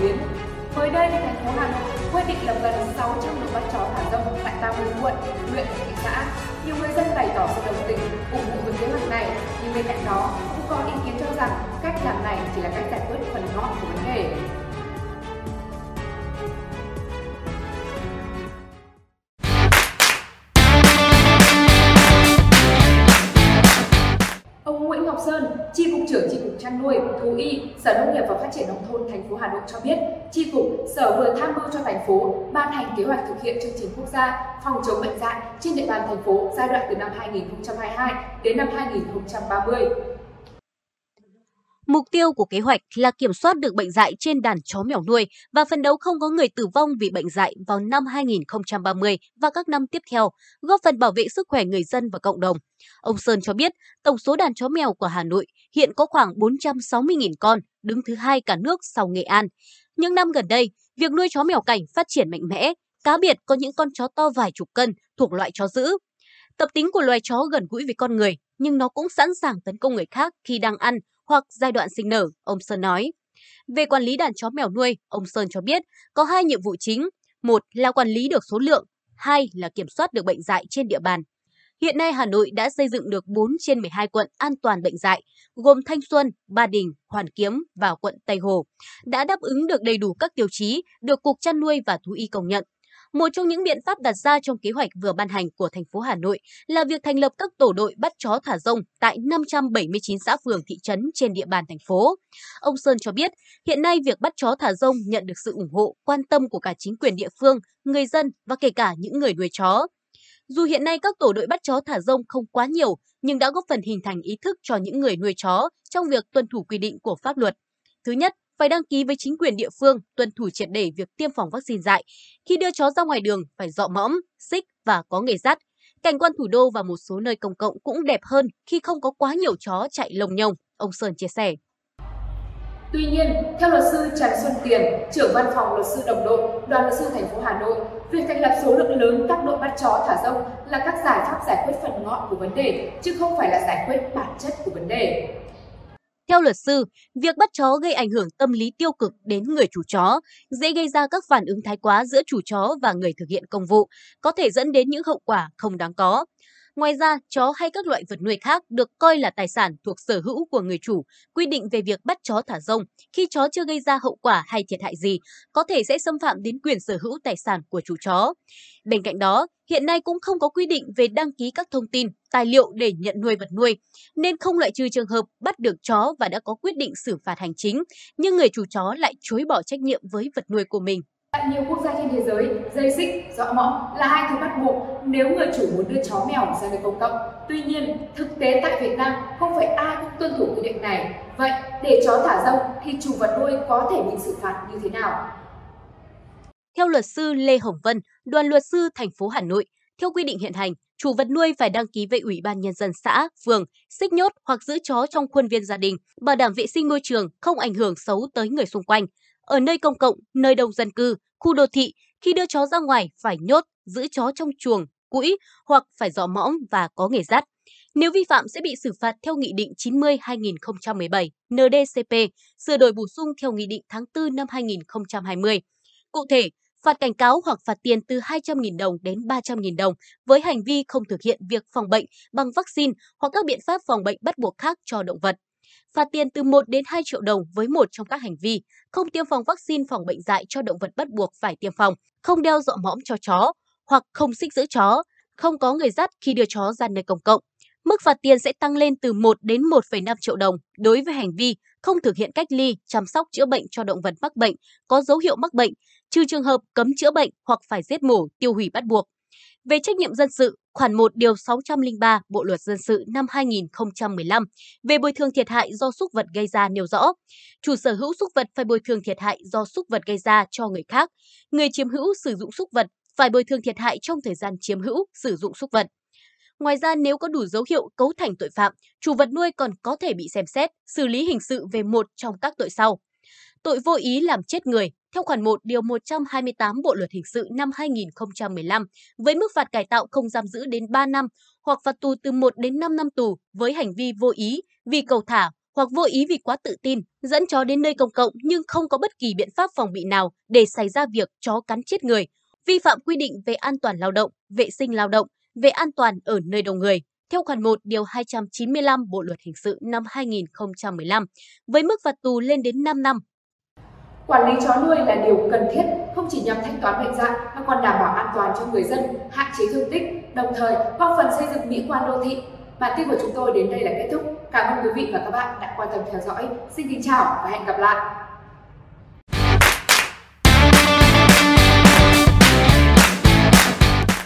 tuyến. Mới đây, thành phố Hà Nội quyết định lập gần 600 đội bắt chó thả rông tại 30 quận, huyện, thị xã. Nhiều người dân bày tỏ sự đồng tình, ủng hộ với kế hoạch này, nhưng bên cạnh đó cũng có ý kiến cho rằng cách làm này chỉ là cách giải quyết phần ngọn của vấn đề chăn nuôi, thú y, Sở Nông nghiệp và Phát triển nông thôn thành phố Hà Nội cho biết, Chi cục Sở vừa tham mưu cho thành phố ban hành kế hoạch thực hiện chương trình quốc gia phòng chống bệnh dạy trên địa bàn thành phố giai đoạn từ năm 2022 đến năm 2030. Mục tiêu của kế hoạch là kiểm soát được bệnh dạy trên đàn chó mèo nuôi và phấn đấu không có người tử vong vì bệnh dạy vào năm 2030 và các năm tiếp theo, góp phần bảo vệ sức khỏe người dân và cộng đồng. Ông Sơn cho biết, tổng số đàn chó mèo của Hà Nội hiện có khoảng 460.000 con, đứng thứ hai cả nước sau Nghệ An. Những năm gần đây, việc nuôi chó mèo cảnh phát triển mạnh mẽ, cá biệt có những con chó to vài chục cân thuộc loại chó dữ. Tập tính của loài chó gần gũi với con người, nhưng nó cũng sẵn sàng tấn công người khác khi đang ăn hoặc giai đoạn sinh nở, ông Sơn nói. Về quản lý đàn chó mèo nuôi, ông Sơn cho biết có hai nhiệm vụ chính. Một là quản lý được số lượng, hai là kiểm soát được bệnh dạy trên địa bàn. Hiện nay Hà Nội đã xây dựng được 4 trên 12 quận an toàn bệnh dạy, gồm Thanh Xuân, Ba Đình, Hoàn Kiếm và quận Tây Hồ, đã đáp ứng được đầy đủ các tiêu chí được Cục Chăn nuôi và Thú y công nhận. Một trong những biện pháp đặt ra trong kế hoạch vừa ban hành của thành phố Hà Nội là việc thành lập các tổ đội bắt chó thả rông tại 579 xã phường thị trấn trên địa bàn thành phố. Ông Sơn cho biết, hiện nay việc bắt chó thả rông nhận được sự ủng hộ, quan tâm của cả chính quyền địa phương, người dân và kể cả những người nuôi chó. Dù hiện nay các tổ đội bắt chó thả rông không quá nhiều, nhưng đã góp phần hình thành ý thức cho những người nuôi chó trong việc tuân thủ quy định của pháp luật. Thứ nhất, phải đăng ký với chính quyền địa phương tuân thủ triệt để việc tiêm phòng vaccine dạy. Khi đưa chó ra ngoài đường phải dọ mõm, xích và có nghề dắt. Cảnh quan thủ đô và một số nơi công cộng cũng đẹp hơn khi không có quá nhiều chó chạy lồng nhồng. ông Sơn chia sẻ. Tuy nhiên, theo luật sư Trần Xuân Tiền, trưởng văn phòng luật sư đồng đội, đoàn luật sư thành phố Hà Nội, việc thành lập số lượng lớn các đội bắt chó thả rông là các giải pháp giải quyết phần ngọn của vấn đề, chứ không phải là giải quyết bản chất của vấn đề. Theo luật sư, việc bắt chó gây ảnh hưởng tâm lý tiêu cực đến người chủ chó, dễ gây ra các phản ứng thái quá giữa chủ chó và người thực hiện công vụ, có thể dẫn đến những hậu quả không đáng có. Ngoài ra, chó hay các loại vật nuôi khác được coi là tài sản thuộc sở hữu của người chủ, quy định về việc bắt chó thả rông khi chó chưa gây ra hậu quả hay thiệt hại gì, có thể sẽ xâm phạm đến quyền sở hữu tài sản của chủ chó. Bên cạnh đó, hiện nay cũng không có quy định về đăng ký các thông tin, tài liệu để nhận nuôi vật nuôi, nên không loại trừ trường hợp bắt được chó và đã có quyết định xử phạt hành chính, nhưng người chủ chó lại chối bỏ trách nhiệm với vật nuôi của mình. Tại nhiều quốc gia trên thế giới, dây xích, dọ mõm là hai thứ bắt buộc nếu người chủ muốn đưa chó mèo ra nơi công cộng. Tuy nhiên, thực tế tại Việt Nam không phải ai cũng tuân thủ quy định này. Vậy, để chó thả rông thì chủ vật nuôi có thể bị xử phạt như thế nào? Theo luật sư Lê Hồng Vân, đoàn luật sư thành phố Hà Nội, theo quy định hiện hành, chủ vật nuôi phải đăng ký với Ủy ban Nhân dân xã, phường, xích nhốt hoặc giữ chó trong khuôn viên gia đình, bảo đảm vệ sinh môi trường, không ảnh hưởng xấu tới người xung quanh. Ở nơi công cộng, nơi đông dân cư, khu đô thị, khi đưa chó ra ngoài phải nhốt, giữ chó trong chuồng, cũi hoặc phải dọ mõm và có nghề dắt. Nếu vi phạm sẽ bị xử phạt theo Nghị định 90-2017 NDCP, sửa đổi bổ sung theo Nghị định tháng 4 năm 2020. Cụ thể, phạt cảnh cáo hoặc phạt tiền từ 200.000 đồng đến 300.000 đồng với hành vi không thực hiện việc phòng bệnh bằng vaccine hoặc các biện pháp phòng bệnh bắt buộc khác cho động vật. Phạt tiền từ 1 đến 2 triệu đồng với một trong các hành vi không tiêm phòng vaccine phòng bệnh dạy cho động vật bắt buộc phải tiêm phòng, không đeo dọa mõm cho chó hoặc không xích giữ chó, không có người dắt khi đưa chó ra nơi công cộng. Mức phạt tiền sẽ tăng lên từ 1 đến 1,5 triệu đồng đối với hành vi không thực hiện cách ly, chăm sóc chữa bệnh cho động vật mắc bệnh, có dấu hiệu mắc bệnh, trừ trường hợp cấm chữa bệnh hoặc phải giết mổ, tiêu hủy bắt buộc. Về trách nhiệm dân sự, khoản 1 điều 603 Bộ luật dân sự năm 2015 về bồi thường thiệt hại do súc vật gây ra nêu rõ, chủ sở hữu súc vật phải bồi thường thiệt hại do súc vật gây ra cho người khác, người chiếm hữu sử dụng súc vật phải bồi thường thiệt hại trong thời gian chiếm hữu sử dụng súc vật. Ngoài ra, nếu có đủ dấu hiệu cấu thành tội phạm, chủ vật nuôi còn có thể bị xem xét, xử lý hình sự về một trong các tội sau. Tội vô ý làm chết người, theo khoản 1 điều 128 Bộ luật hình sự năm 2015 với mức phạt cải tạo không giam giữ đến 3 năm hoặc phạt tù từ 1 đến 5 năm tù với hành vi vô ý vì cầu thả hoặc vô ý vì quá tự tin, dẫn chó đến nơi công cộng nhưng không có bất kỳ biện pháp phòng bị nào để xảy ra việc chó cắn chết người, vi phạm quy định về an toàn lao động, vệ sinh lao động, về an toàn ở nơi đông người, theo khoản 1 điều 295 Bộ luật hình sự năm 2015 với mức phạt tù lên đến 5 năm. Quản lý chó nuôi là điều cần thiết, không chỉ nhằm thanh toán bệnh dạy mà còn đảm bảo an toàn cho người dân, hạn chế thương tích, đồng thời góp phần xây dựng mỹ quan đô thị. Bản tin của chúng tôi đến đây là kết thúc. Cảm ơn quý vị và các bạn đã quan tâm theo dõi. Xin kính chào và hẹn gặp lại.